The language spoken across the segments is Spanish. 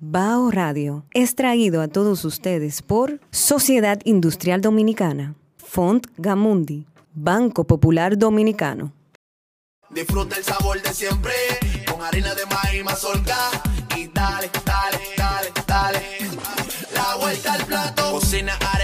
Bao Radio es traído a todos ustedes por Sociedad Industrial Dominicana, Font Gamundi, Banco Popular Dominicano. Disfruta el sabor de siempre con harina de maíz mazorca y dale, dale, dale, dale. La vuelta al plato. Cocina arepa,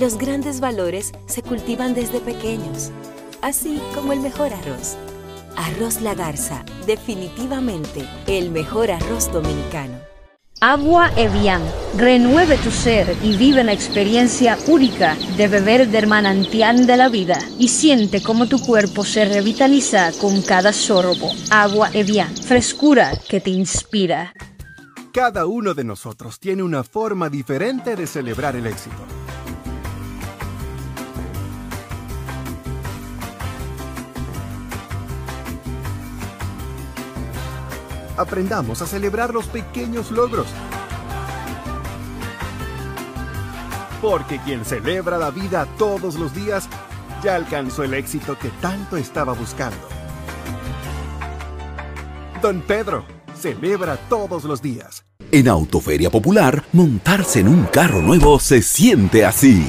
Los grandes valores se cultivan desde pequeños, así como el mejor arroz. Arroz La Garza, definitivamente el mejor arroz dominicano. Agua Evian. Renueve tu ser y vive la experiencia única de beber del manantial de la vida y siente cómo tu cuerpo se revitaliza con cada sorbo. Agua Evian. Frescura que te inspira. Cada uno de nosotros tiene una forma diferente de celebrar el éxito. Aprendamos a celebrar los pequeños logros. Porque quien celebra la vida todos los días ya alcanzó el éxito que tanto estaba buscando. Don Pedro, celebra todos los días. En Autoferia Popular, montarse en un carro nuevo se siente así.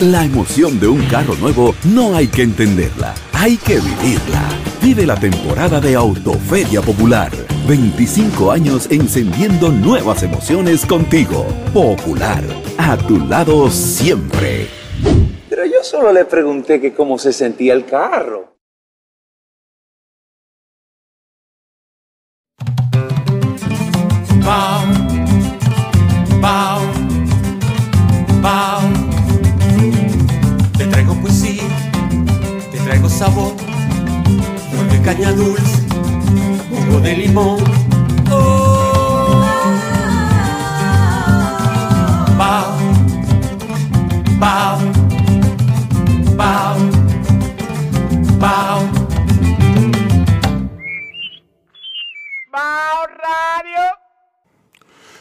La emoción de un carro nuevo no hay que entenderla, hay que vivirla. Vive la temporada de Autoferia Popular. 25 años encendiendo nuevas emociones contigo. Popular, a tu lado siempre. Pero yo solo le pregunté que cómo se sentía el carro. Jugo de limón. Oh. Bao, bao, bao, bao.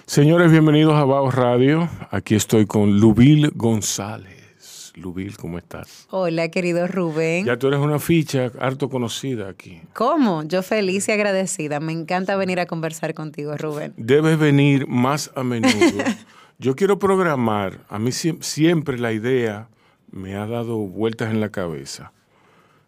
Señores, bienvenidos a Baos Radio. Aquí estoy con Lubil González. Lubil, ¿cómo estás? Hola, querido Rubén. Ya tú eres una ficha harto conocida aquí. ¿Cómo? Yo feliz y agradecida. Me encanta venir a conversar contigo, Rubén. Debes venir más a menudo. Yo quiero programar, a mí siem- siempre la idea me ha dado vueltas en la cabeza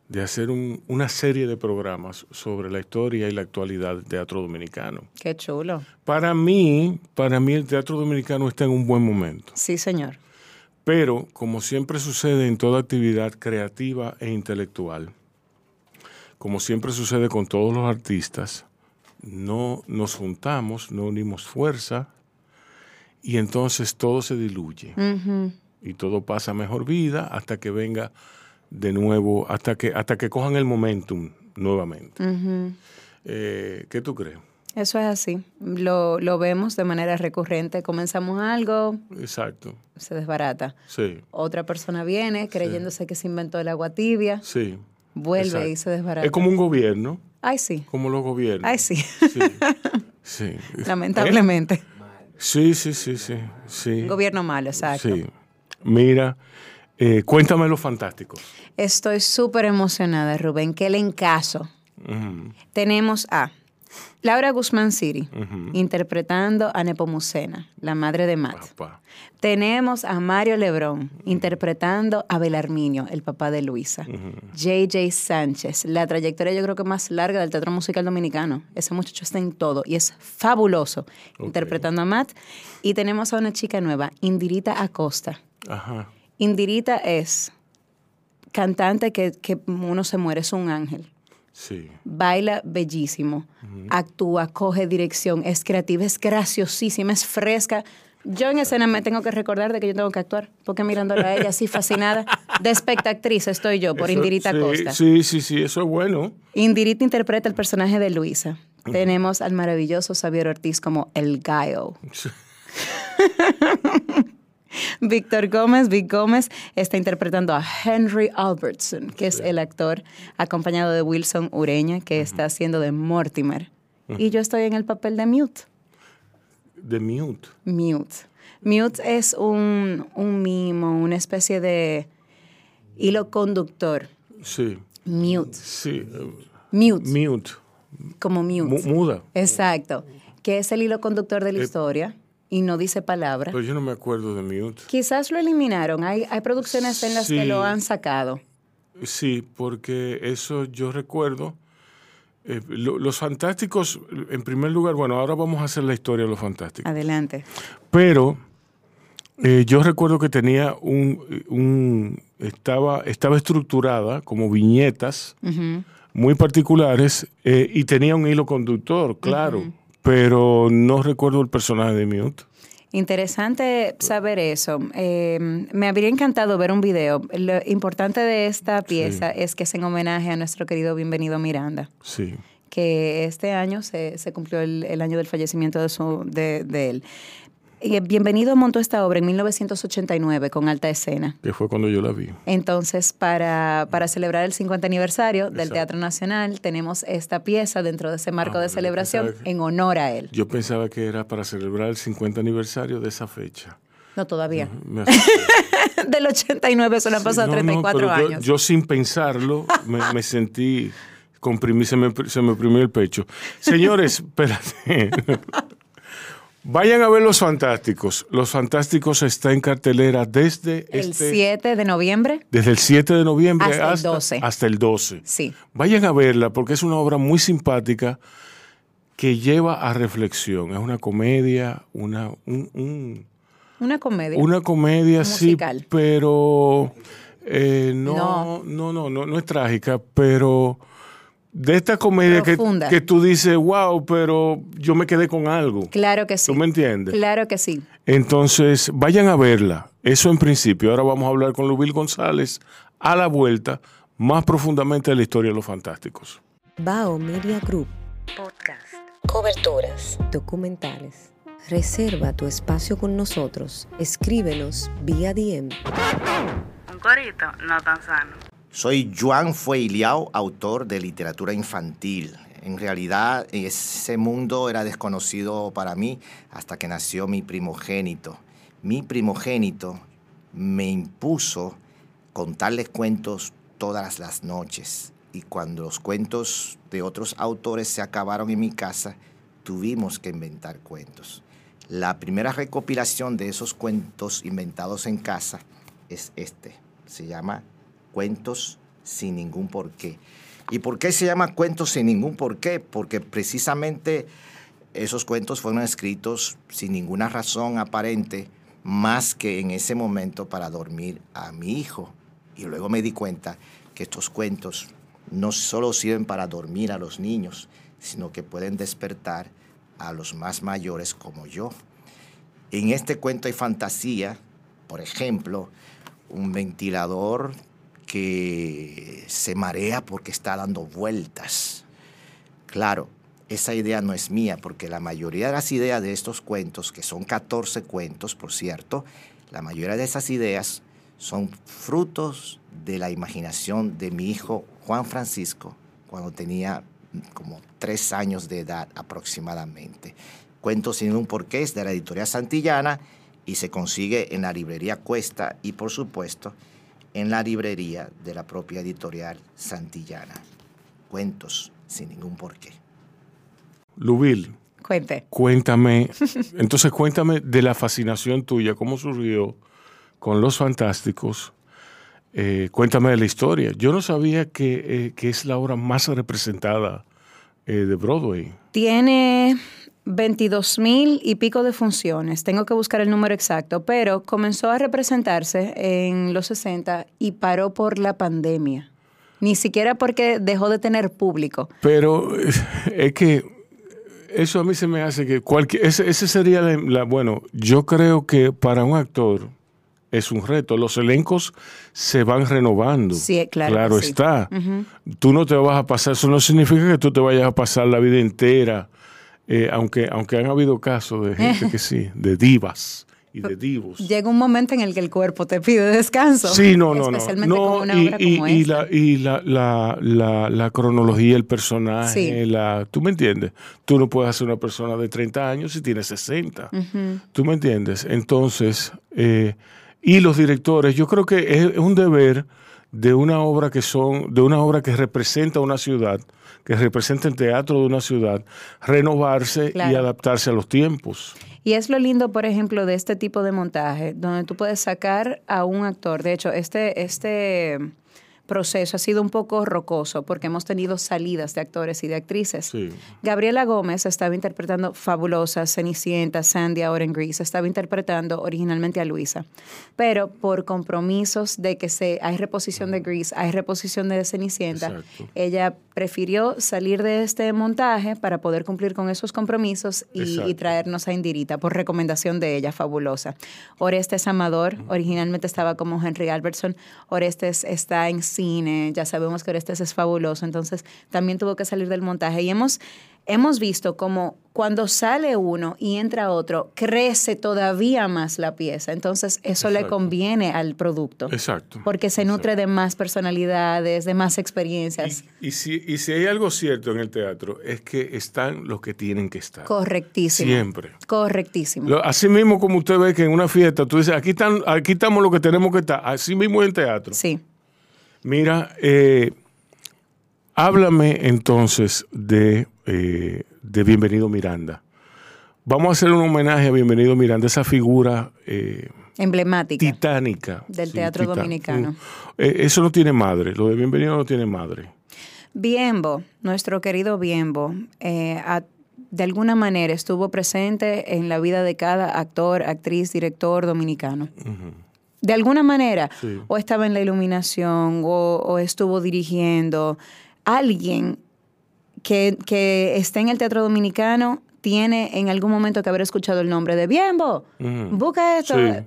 de hacer un- una serie de programas sobre la historia y la actualidad del teatro dominicano. Qué chulo. Para mí, para mí el teatro dominicano está en un buen momento. Sí, señor. Pero, como siempre sucede en toda actividad creativa e intelectual, como siempre sucede con todos los artistas, no nos juntamos, no unimos fuerza y entonces todo se diluye y todo pasa a mejor vida hasta que venga de nuevo, hasta que, hasta que cojan el momentum nuevamente. Eh, ¿Qué tú crees? Eso es así. Lo, lo vemos de manera recurrente. Comenzamos algo, Exacto. se desbarata. Sí, Otra persona viene creyéndose que se inventó el agua tibia, sí. vuelve Exacto. y se desbarata. Es como un gobierno, Ay, sí. como los gobiernos. Ay, sí. Sí. sí. Lamentablemente. Sí, sí, sí, sí. sí. Gobierno malo, exacto. Sí. Mira, eh, cuéntame lo fantástico. Estoy súper emocionada, Rubén. Qué encaso. Ujú. Tenemos a Laura Guzmán Siri, interpretando a Nepomucena, la madre de Matt. Papá. Tenemos a Mario Lebrón interpretando a Belarminio, el papá de Luisa. JJ Sánchez, la trayectoria yo creo que más larga del teatro musical dominicano. Ese muchacho está en todo y es fabuloso interpretando a Matt. Y tenemos a una chica nueva, Indirita Acosta. Ajá. Indirita es cantante que, que uno se muere, es un ángel. Sí. Baila bellísimo, actúa, coge dirección, es creativa, es graciosísima, es fresca. Yo en escena me tengo que recordar de que yo tengo que actuar, porque mirándola a ella así fascinada, de espectatriz estoy yo por Eso- Indirita sí, Costa. Sí, sí, sí, eso es bueno. Indirita interpreta el personaje de Luisa. Tenemos al maravilloso Xavier Ortiz como el Gaio. Víctor Gómez, Vic Gómez, está interpretando a Henry Albertson, que es el actor, acompañado de Wilson Ureña, que está haciendo de Mortimer. Y yo estoy en el papel de Mute. The Mute. Mute. Mute es un, un mimo, una especie de hilo conductor. Sí. Mute. Sí. eh, Mute. Mute. Como mute. Mu- muda. Exacto. Que es el hilo conductor de la Eh, historia y no dice palabra. Pero yo no me acuerdo de Mute. Quizás lo eliminaron. Hay, hay producciones en las que lo han sacado. Sí, porque eso yo recuerdo. eh, lo- los fantásticos, en primer lugar, bueno, ahora vamos a hacer la historia de los fantásticos. Adelante. Pero eh, yo recuerdo que tenía un, un- estaba, estaba estructurada como viñetas muy particulares eh, y tenía un hilo conductor, claro, pero no recuerdo el personaje de Mute. Interesante saber eso. Eh, me habría encantado ver un video. Lo importante de esta pieza es que es en homenaje a nuestro querido Bienvenido Miranda, Sí. que este año se, se cumplió el, el año del fallecimiento de, su, de, de él. Eh, Bienvenido montó esta obra en 1989 con alta escena. Que fue cuando yo la vi. Entonces, para, para celebrar el 50 aniversario del. Teatro Nacional, tenemos esta pieza dentro de ese marco Ah, de celebración que- en honor a él. Yo pensaba que era para celebrar el 50 aniversario de esa fecha. No todavía. Del 89, eso le han pasado No, no, 34 pero yo- años. Yo, sin pensarlo me, me sentí comprimí, se me, se me oprimió el pecho. Señores, espérate. Vayan a ver Los Fantásticos. Los Fantásticos está en cartelera desde el este, 7 de noviembre. desde el 7 de noviembre Hasta el hasta, 12. hasta el 12. Sí. Vayan a verla porque es una obra muy simpática que lleva a reflexión. Es una comedia, una, un- un, Una comedia. una comedia, Musical. sí, pero eh, no, No. no, no, no, no es trágica, pero de esta comedia que, tú dices, wow, pero yo me quedé con algo. Claro que sí. ¿Tú me entiendes? Claro que sí. Entonces, vayan a verla. Eso en principio. Ahora vamos a hablar con Lubil González a la vuelta, más profundamente de la historia de los fantásticos. Bao Media Group. Podcast. Coberturas. Documentales. Reserva tu espacio con nosotros. Escríbenos vía DM. Un corito no tan sano. Soy Juan Fueiliao, autor de literatura infantil. En realidad, ese mundo era desconocido para mí hasta que nació mi primogénito. Mi primogénito me impuso contarles cuentos todas las noches. Y cuando los cuentos de otros autores se acabaron en mi casa, tuvimos que inventar cuentos. La primera recopilación de esos cuentos inventados en casa es este. Se llama Cuentos sin ningún porqué. ¿Y por qué se llama Cuentos sin ningún porqué? Porque precisamente esos cuentos fueron escritos sin ninguna razón aparente, más que en ese momento para dormir a mi hijo. Y luego me di cuenta que estos cuentos no solo sirven para dormir a los niños, sino que pueden despertar a los más mayores como yo. En este cuento hay fantasía, por ejemplo, un ventilador que se marea porque está dando vueltas. Claro, esa idea no es mía, porque la mayoría de las ideas de estos cuentos, que son 14 cuentos, por cierto, la mayoría de esas ideas son frutos de la imaginación de mi hijo Juan Francisco cuando tenía como tres años de edad aproximadamente. Cuentos sin un porqué es de la editorial Santillana y se consigue en la librería Cuesta y por supuesto en la librería de la propia editorial Santillana. Cuentos sin ningún porqué. Lubil, Cuente. cuéntame, entonces cuéntame de la fascinación tuya, cómo surgió con Los Fantásticos. Eh, cuéntame de la historia. Yo no sabía que, eh, que es la obra más representada eh, de Broadway. Tiene 22 mil y pico de funciones. Tengo que buscar el número exacto, pero comenzó a representarse en los 60 y paró por la pandemia. Ni siquiera porque dejó de tener público. Pero eh, es que eso a mí se me hace que cualquier, ese, ese sería la, la- bueno, yo creo que para un actor es un reto. Los elencos se van renovando. Sí, claro que sí. está. Ujú. Tú no te vas a pasar, eso no significa que tú te vayas a pasar la vida entera, eh, aunque, aunque han habido casos de gente que sí, de divas y de divos. Llega un momento en el que el cuerpo te pide descanso. Sí, no, no, no. Especialmente no, con una y, obra y- como y esta. la, y la, la, la, la cronología, el personaje, Sí. la, ¿tú me entiendes? Tú no puedes ser una persona de 30 años si tienes 60. Ujú. ¿Tú me entiendes? Entonces, eh, y los directores, yo creo que es, es un deber de una obra que son, de una obra que representa una ciudad, que representa el teatro de una ciudad, renovarse y adaptarse a los tiempos. Y es lo lindo, por ejemplo, de este tipo de montaje, donde tú puedes sacar a un actor. De hecho, este, este proceso ha sido un poco rocoso porque hemos tenido salidas de actores y de actrices. Sí. Gabriela Gómez estaba interpretando Fabulosa, Cenicienta, Sandy ahora en Grease, estaba interpretando originalmente a Luisa. Pero por compromisos de que se, hay reposición de Grease, hay reposición de Cenicienta, Exacto. ella prefirió salir de este montaje para poder cumplir con esos compromisos y, y traernos a Indirita por recomendación de ella, Fabulosa. Orestes Amador, originalmente estaba como Henry Albertson, Orestes está en cine, ya sabemos que Orestes es fabuloso, entonces también tuvo que salir del montaje y hemos, hemos visto como cuando sale uno y entra otro, crece todavía más la pieza, entonces eso le conviene al producto. Exacto. Porque se nutre de más personalidades, de más experiencias. Y si, y si hay algo cierto en el teatro, es que están los que tienen que estar. Correctísimo. Siempre. Correctísimo. Lo- así mismo como usted ve que en una fiesta tú dices, aquí, están, aquí estamos lo que tenemos que estar. Así mismo en teatro. Sí. Mira, eh, háblame entonces de, eh, de Bienvenido Miranda. Vamos a hacer un homenaje a Bienvenido Miranda, esa figura eh, Emblemática titánica. del Sí, teatro titán- dominicano. Mm. Eh, eso no tiene madre, lo de Bienvenido no tiene madre. Biembo, nuestro querido Biembo, eh, a- de alguna manera estuvo presente en la vida de cada actor, actriz, director dominicano. De alguna manera, Sí. o estaba en la iluminación, o, o estuvo dirigiendo. Alguien que, que esté en el teatro dominicano tiene en algún momento que haber escuchado el nombre de Biembo. Ujú. Busca esto. Sí.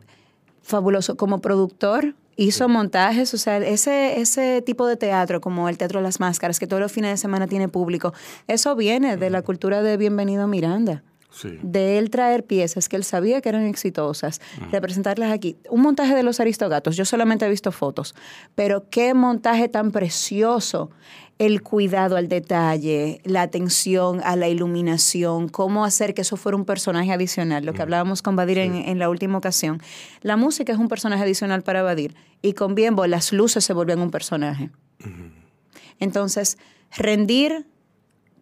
Fabuloso. Como productor, hizo montajes, o sea, ese, ese tipo de teatro, como el Teatro de las Máscaras, que todos los fines de semana tiene público, eso viene de la cultura de Bienvenido Miranda. Sí. De él traer piezas que él sabía que eran exitosas, representarlas aquí. Un montaje de los Aristogatos, yo solamente he visto fotos, pero qué montaje tan precioso. El cuidado al detalle, la atención a la iluminación, cómo hacer que eso fuera un personaje adicional, lo que hablábamos con Badir en, en la última ocasión. La música es un personaje adicional para Badir y con Biembo las luces se vuelven un personaje. Entonces, rendir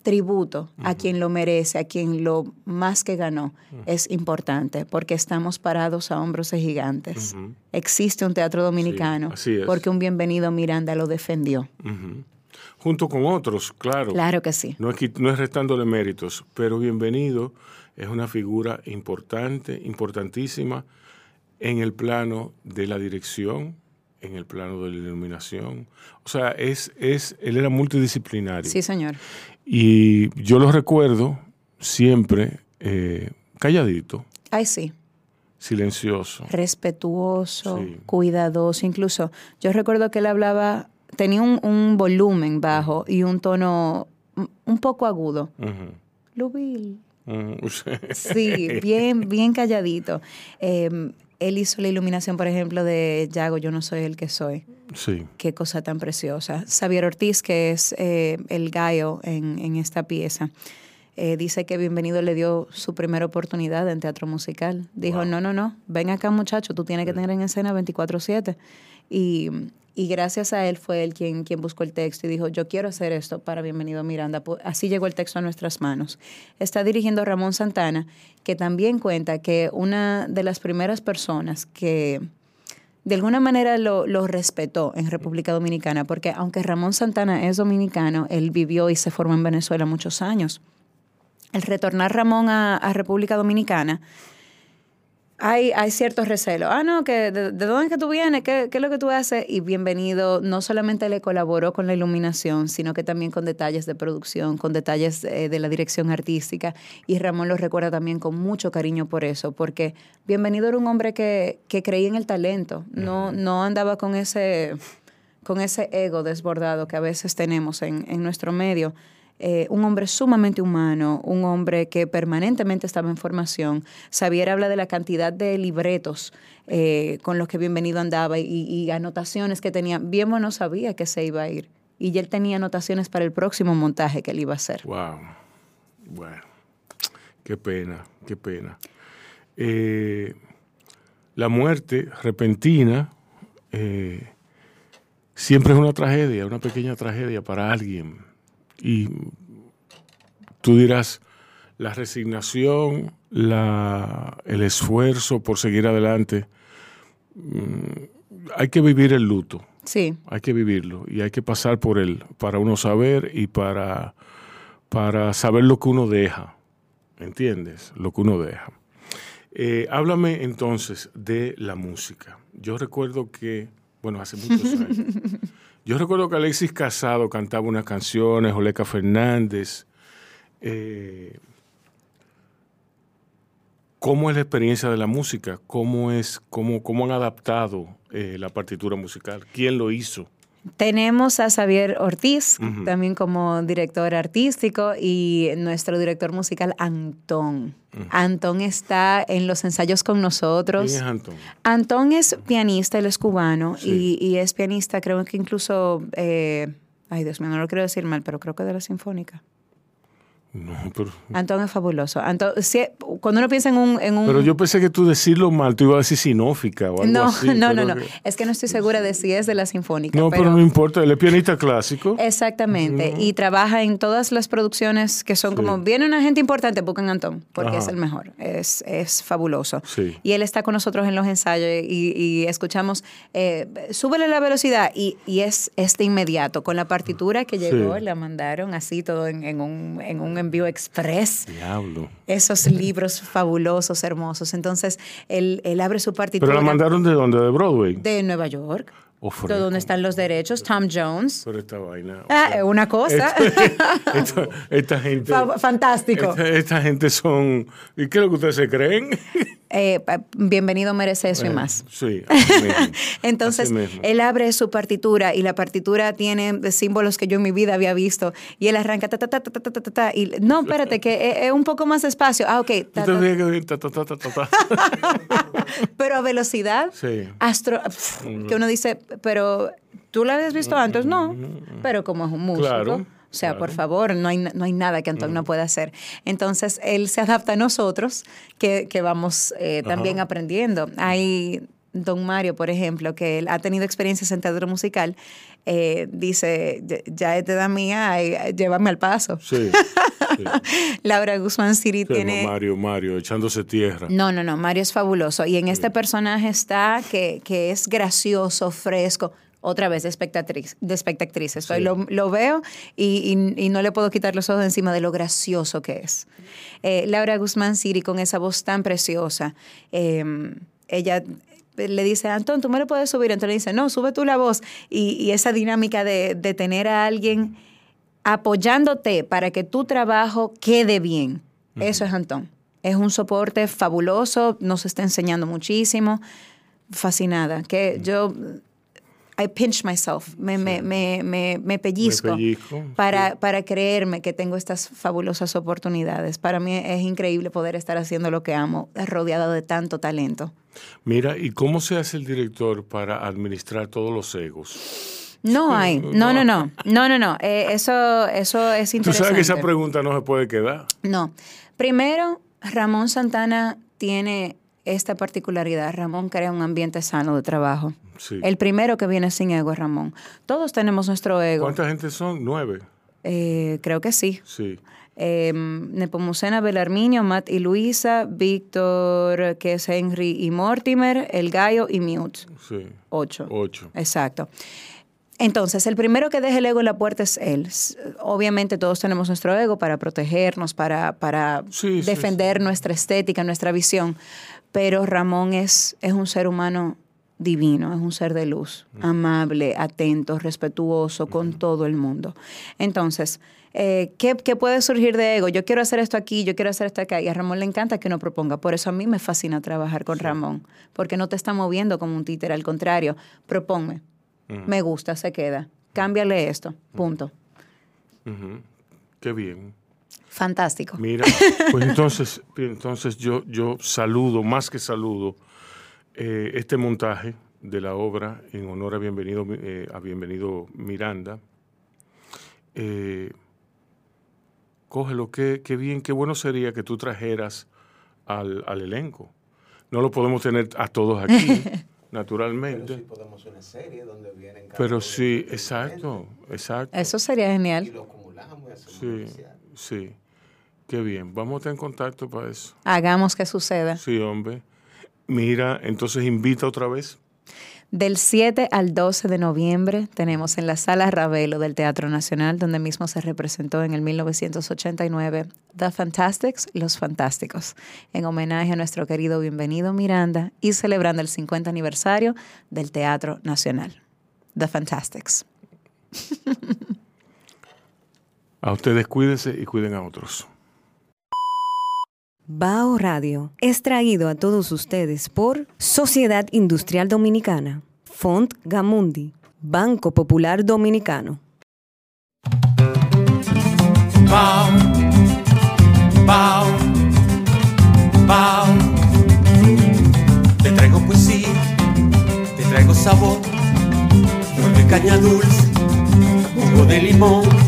tributo a quien lo merece, a quien lo más que ganó, es importante porque estamos parados a hombros de gigantes. Existe un teatro dominicano porque un bienvenido Miranda lo defendió. Junto con otros, claro. Claro que sí. No es, no es restándole méritos, pero bienvenido es una figura importante, importantísima en el plano de la dirección, en el plano de la iluminación. O sea, es, es, él era multidisciplinario. Sí, señor. Y yo lo recuerdo siempre eh, calladito, Ay, sí. silencioso. Respetuoso, Sí. cuidadoso. Incluso yo recuerdo que él hablaba, tenía un, un volumen bajo y un tono un- poco agudo. Ujú. Lubil. Ujú. Sí, bien, bien calladito. Eh, él hizo la iluminación, por ejemplo, de Yago, Yo no soy el que soy. Sí. Qué cosa tan preciosa. Xavier Ortiz, que es eh, el gallo en, en esta pieza, eh, dice que Bienvenido le dio su primera oportunidad en teatro musical. Dijo, no, no, no, ven acá muchacho, tú tienes que tener en escena 24/7. Y, y gracias a él fue él quien, quien buscó el texto y dijo, yo quiero hacer esto para Bienvenido Miranda. Así llegó el texto a nuestras manos. Está dirigiendo Ramón Santana, que también cuenta que una de las primeras personas que de alguna manera lo, respetó en República Dominicana, porque aunque Ramón Santana es dominicano, él vivió y se formó en Venezuela muchos años. El retornar Ramón a República Dominicana, hay, hay ciertos recelos. Ah, no, que de, dónde es que tú vienes? ¿Qué, ¿Qué, es lo que tú haces? Y bienvenido, no solamente le colaboró con la iluminación, sino que también con detalles de producción, con detalles eh, de la dirección artística. Y Ramón lo recuerda también con mucho cariño por eso, porque bienvenido era un hombre que, que creía en el talento, no, no andaba con ese, con ese ego desbordado que a veces tenemos en, en nuestro medio. Eh, un hombre sumamente humano, un hombre que permanentemente estaba en formación. Xavier habla de la cantidad de libretos eh, con los que Bienvenido andaba y, anotaciones que tenía. Bien no sabía que se iba a ir. Y él tenía anotaciones para el próximo montaje que él iba a hacer. Wow. Bueno, qué pena, qué pena. Eh, la muerte repentina siempre es una tragedia, una pequeña tragedia para alguien y tú dirás, la resignación, la, el esfuerzo por seguir adelante, mm, hay que vivir el luto. Sí. Hay que vivirlo y hay que pasar por él para uno saber y para, para saber lo que uno deja. ¿Entiendes? Lo que uno deja. Eh, háblame entonces de la música. Yo recuerdo que, bueno, hace muchos años. Yo recuerdo que Alexis Casado cantaba unas canciones, Oleca Fernández. Eh, ¿Cómo es la experiencia de la música? ¿Cómo, es, cómo, cómo han adaptado eh, la partitura musical? ¿Quién lo hizo? Tenemos a Xavier Ortiz, también como director artístico, y nuestro director musical, Antón. Antón está en los ensayos con nosotros. ¿Quién es Antón? Antón es pianista, él es cubano, y, es pianista, creo que incluso, eh, ay Dios mío, no lo quiero decir mal, pero creo que de la Sinfónica. No, pero... Antón es fabuloso. Antón, cuando uno piensa en un, en un, Pero yo pensé que tú decirlo mal, tú ibas a decir sinófica o algo no, así. No, no, no. Es que no estoy segura de si es de la sinfónica. No, pero, no importa. Él es pianista clásico. Exactamente. Y trabaja en todas las producciones que son como, viene una gente importante, buscan Antón, porque es el mejor. Es, es fabuloso. Sí. Y él está con nosotros en los ensayos y, y escuchamos, eh, súbele la velocidad y, y, es este inmediato. Con la partitura que llegó, la mandaron así todo en, en un, en un envío express. Diablo. Esos libros fabulosos, hermosos. Entonces, él, él abre su partitura. ¿Pero la mandaron de dónde? ¿De Broadway? De Nueva York. Oh, de dónde están los derechos, Tom Jones. Pero esta vaina. Ah, es una cosa. Esta, esta, esta gente. Fantástico. Esta, esta, gente son. ¿Y qué es lo que ustedes se creen? Eh, bienvenido merece eso y más. Sí. Entonces, él abre su partitura y la partitura tiene símbolos que yo en mi vida había visto y él arranca ta ta ta ta ta ta ta, ta y no, espérate que es, un poco más despacio. Ah, ok. Ta, ta. pero a velocidad sí. astro que uno dice, pero tú la habías visto antes, no, pero como es un músico. Claro. O sea, por favor, no hay, no hay nada que Antón no pueda hacer. Entonces, él se adapta a nosotros, que, que vamos eh, también aprendiendo. Hay don Mario, por ejemplo, que él ha tenido experiencias en teatro musical, eh, dice, ya es edad mía, llévame al paso. Sí. sí. Laura Guzmán Siri sí, tiene... No, Mario, Mario, echándose tierra. No, no, no, Mario es fabuloso. Y en este personaje está que, que es gracioso, fresco, otra vez de espectatriz, de espectatrices. Sí. Lo, lo, veo y, y, y, no le puedo quitar los ojos encima de lo gracioso que es. Eh, Laura Guzmán Siri con esa voz tan preciosa. Eh, ella le dice, Antón, tú me lo puedes subir. Entonces le dice, no, sube tú la voz. Y, y esa dinámica de, de, tener a alguien apoyándote para que tu trabajo quede bien. Uh -huh. Eso es Antón. Es un soporte fabuloso, nos está enseñando muchísimo. Fascinada. Que uh -huh. yo I pinch myself, me, sí. me, me, me, me pellizco, pellizco para, sí. para creerme que tengo estas fabulosas oportunidades. Para mí es increíble poder estar haciendo lo que amo, rodeado de tanto talento. Mira, ¿y cómo se hace el director para administrar todos los egos? No hay, no, no, no, no, no, no. Eh, eso, eso es interesante. Tú sabes que esa pregunta no se puede quedar. No. Primero, Ramón Santana tiene esta particularidad, Ramón crea un ambiente sano de trabajo. Sí. El primero que viene sin ego es Ramón. Todos tenemos nuestro ego. ¿Cuánta gente son? Nueve. Eh, creo que sí. Sí. Eh, Nepomucena, Belarminio, Matt y Luisa, Víctor, que es Henry y Mortimer, El Gallo y Mute. Sí. Ocho. Ocho. Exacto. Entonces, el primero que deja el ego en la puerta es él. Obviamente todos tenemos nuestro ego para protegernos, para, para Sí, sí, defender nuestra estética, nuestra visión, pero Ramón es, es un ser humano divino, es un ser de luz, amable, atento, respetuoso con todo el mundo. Entonces, eh, ¿qué, qué puede surgir de ego? Yo quiero hacer esto aquí, yo quiero hacer esto acá. Y a Ramón le encanta que uno proponga. Por eso a mí me fascina trabajar con Ramón, porque no te está moviendo como un títere, al contrario, proponme. Me gusta, se queda. Cámbiale esto. Punto. Qué bien. Fantástico. Mira, pues entonces, entonces yo, yo saludo, más que saludo, eh, este montaje de la obra en honor a Bienvenido, eh, a Bienvenido Miranda. Eh, cógelo, qué, qué bien, qué bueno sería que tú trajeras al, al elenco. No lo podemos tener a todos aquí, naturalmente. podemos una serie donde vienen Pero sí, exacto, exacto. Eso sería genial. Sí, sí. Qué bien. Vamos a estar en contacto para eso. Hagamos que suceda. Sí, hombre. Mira, entonces invita otra vez. Del 7 al 12 de noviembre tenemos en la Sala Ravelo del Teatro Nacional, donde mismo se representó en el 1989 The Fantastics, Los Fantásticos, en homenaje a nuestro querido Bienvenido Miranda y celebrando el 50 aniversario del Teatro Nacional. The Fantastics. A ustedes cuídense y cuiden a otros. Bao Radio es traído a todos ustedes por Sociedad Industrial Dominicana, Font Gamundi, Banco Popular Dominicano. Bao, bao, bao. Te traigo poesía, te traigo sabor, de caña dulce, jugo de limón.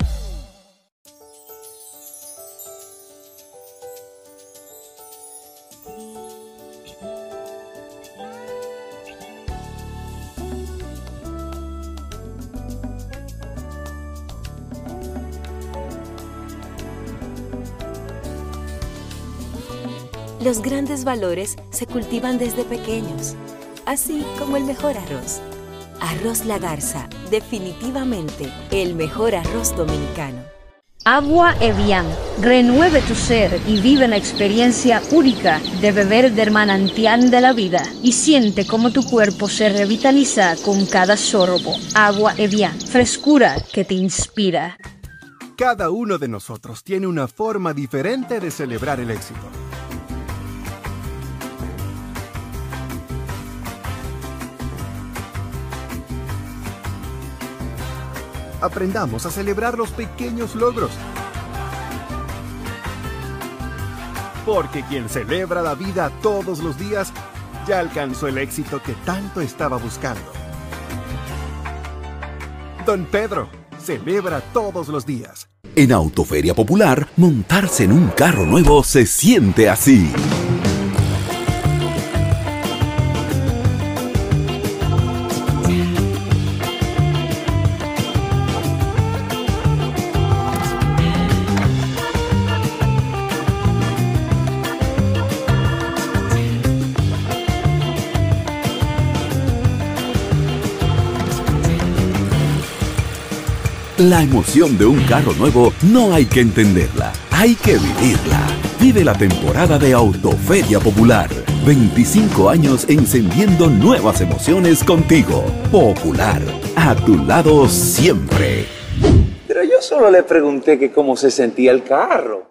Los grandes valores se cultivan desde pequeños, así como el mejor arroz. Arroz La Garza, definitivamente el mejor arroz dominicano. Agua Evian. Renueve tu ser y vive la experiencia única de beber del manantial de la vida y siente cómo tu cuerpo se revitaliza con cada sorbo. Agua Evian. Frescura que te inspira. Cada uno de nosotros tiene una forma diferente de celebrar el éxito. Aprendamos a celebrar los pequeños logros. Porque quien celebra la vida todos los días ya alcanzó el éxito que tanto estaba buscando. Don Pedro, celebra todos los días. En Autoferia Popular, montarse en un carro nuevo se siente así. La emoción de un carro nuevo no hay que entenderla, hay que vivirla. Vive la temporada de Autoferia Popular. 25 años encendiendo nuevas emociones contigo. Popular, a tu lado siempre. Pero yo solo le pregunté que cómo se sentía el carro.